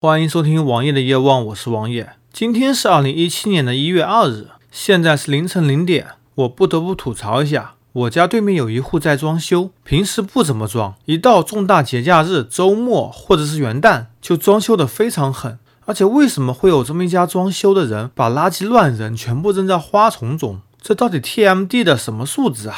欢迎收听王爷的夜望，我是王爷。今天是二零一七年的一月二日，现在是凌晨零点。我不得不吐槽一下，我家对面有一户在装修，平时不怎么装，一到重大节假日、周末或者是元旦，就装修的非常狠。而且为什么会有这么一家装修的人把垃圾乱扔，全部扔在花丛中？这到底 TMD 的什么素质啊？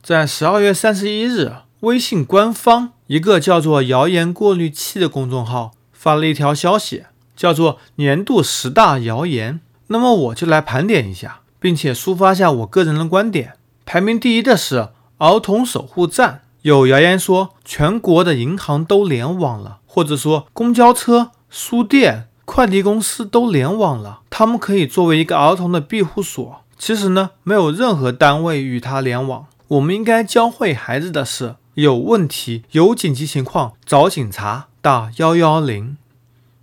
在十二月三十一日，微信官方一个叫做“谣言过滤器”的公众号。发了一条消息，叫做“年度十大谣言”。那么我就来盘点一下，并且抒发下我个人的观点。排名第一的是儿童守护站。有谣言说全国的银行都联网了，或者说公交车、书店、快递公司都联网了，他们可以作为一个儿童的庇护所。其实呢，没有任何单位与他联网。我们应该教会孩子的是：有问题、有紧急情况找警察。打幺幺零。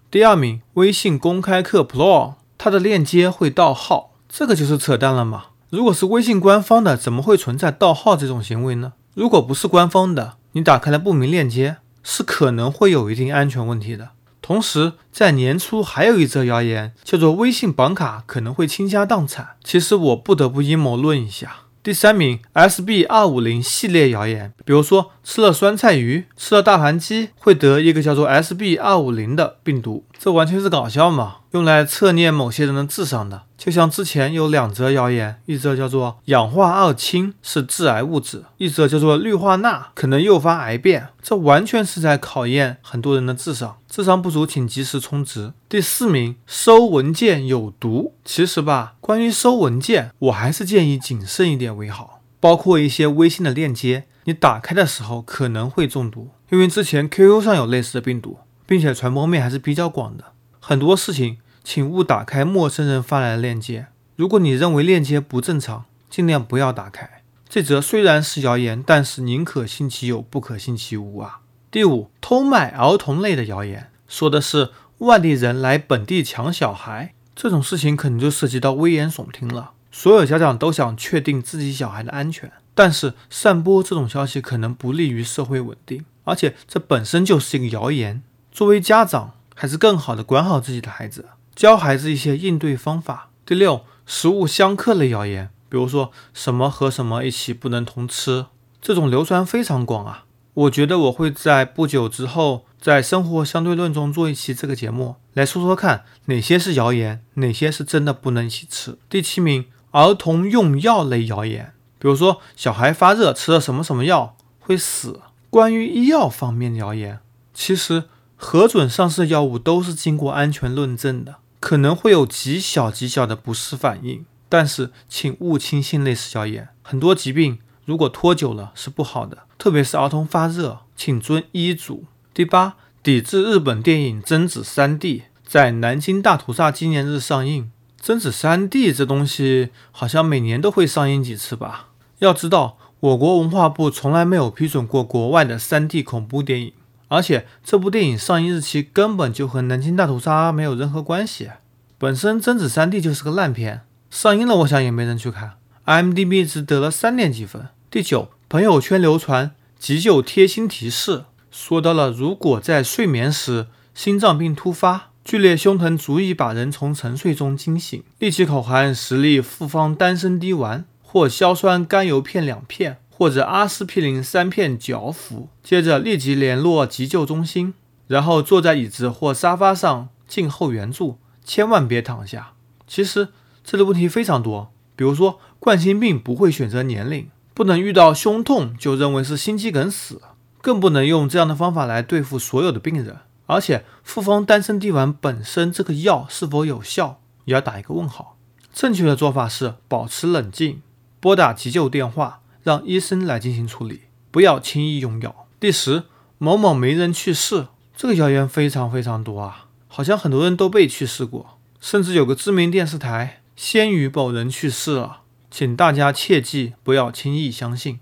第二名，微信公开课 Pro，它的链接会盗号，这个就是扯淡了嘛？如果是微信官方的，怎么会存在盗号这种行为呢？如果不是官方的，你打开了不明链接，是可能会有一定安全问题的。同时，在年初还有一则谣言，叫做微信绑卡可能会倾家荡产。其实我不得不阴谋论一下。第三名，SB 二五零系列谣言，比如说吃了酸菜鱼、吃了大盘鸡会得一个叫做 SB 二五零的病毒，这完全是搞笑嘛，用来测验某些人的智商的。就像之前有两则谣言，一则叫做氧化二氢是致癌物质，一则叫做氯化钠可能诱发癌变，这完全是在考验很多人的智商。智商不足，请及时充值。第四名，收文件有毒。其实吧，关于收文件，我还是建议谨慎一点为好。包括一些微信的链接，你打开的时候可能会中毒，因为之前 QQ 上有类似的病毒，并且传播面还是比较广的。很多事情。请勿打开陌生人发来的链接。如果你认为链接不正常，尽量不要打开。这则虽然是谣言，但是宁可信其有，不可信其无啊。第五，偷卖儿童类的谣言，说的是外地人来本地抢小孩，这种事情可能就涉及到危言耸听了。所有家长都想确定自己小孩的安全，但是散播这种消息可能不利于社会稳定，而且这本身就是一个谣言。作为家长，还是更好的管好自己的孩子。教孩子一些应对方法。第六，食物相克类谣言，比如说什么和什么一起不能同吃，这种流传非常广啊。我觉得我会在不久之后，在生活相对论中做一期这个节目，来说说看哪些是谣言，哪些是真的不能一起吃。第七名，儿童用药类谣言，比如说小孩发热吃了什么什么药会死。关于医药方面的谣言，其实核准上市药物都是经过安全论证的。可能会有极小极小的不适反应，但是请勿轻信类似谣言。很多疾病如果拖久了是不好的，特别是儿童发热，请遵医嘱。第八，抵制日本电影《贞子三 D》在南京大屠杀纪念日上映。贞子三 D 这东西好像每年都会上映几次吧？要知道，我国文化部从来没有批准过国外的三 D 恐怖电影。而且这部电影上映日期根本就和南京大屠杀没有任何关系，本身《贞子三 D》就是个烂片，上映了我想也没人去看。IMDB 只得了三点几分。第九，朋友圈流传急救贴心提示，说到了如果在睡眠时心脏病突发，剧烈胸疼足以把人从沉睡中惊醒，立即口含十粒复方丹参滴丸或硝酸甘油片两片。或者阿司匹林三片嚼服，接着立即联络急救中心，然后坐在椅子或沙发上静候援助，千万别躺下。其实这个问题非常多，比如说冠心病不会选择年龄，不能遇到胸痛就认为是心肌梗死，更不能用这样的方法来对付所有的病人。而且复方丹参滴丸本身这个药是否有效，也要打一个问号。正确的做法是保持冷静，拨打急救电话。让医生来进行处理，不要轻易用药。第十，某某名人去世，这个谣言非常非常多啊，好像很多人都被去世过，甚至有个知名电视台先于某人去世了，请大家切记不要轻易相信。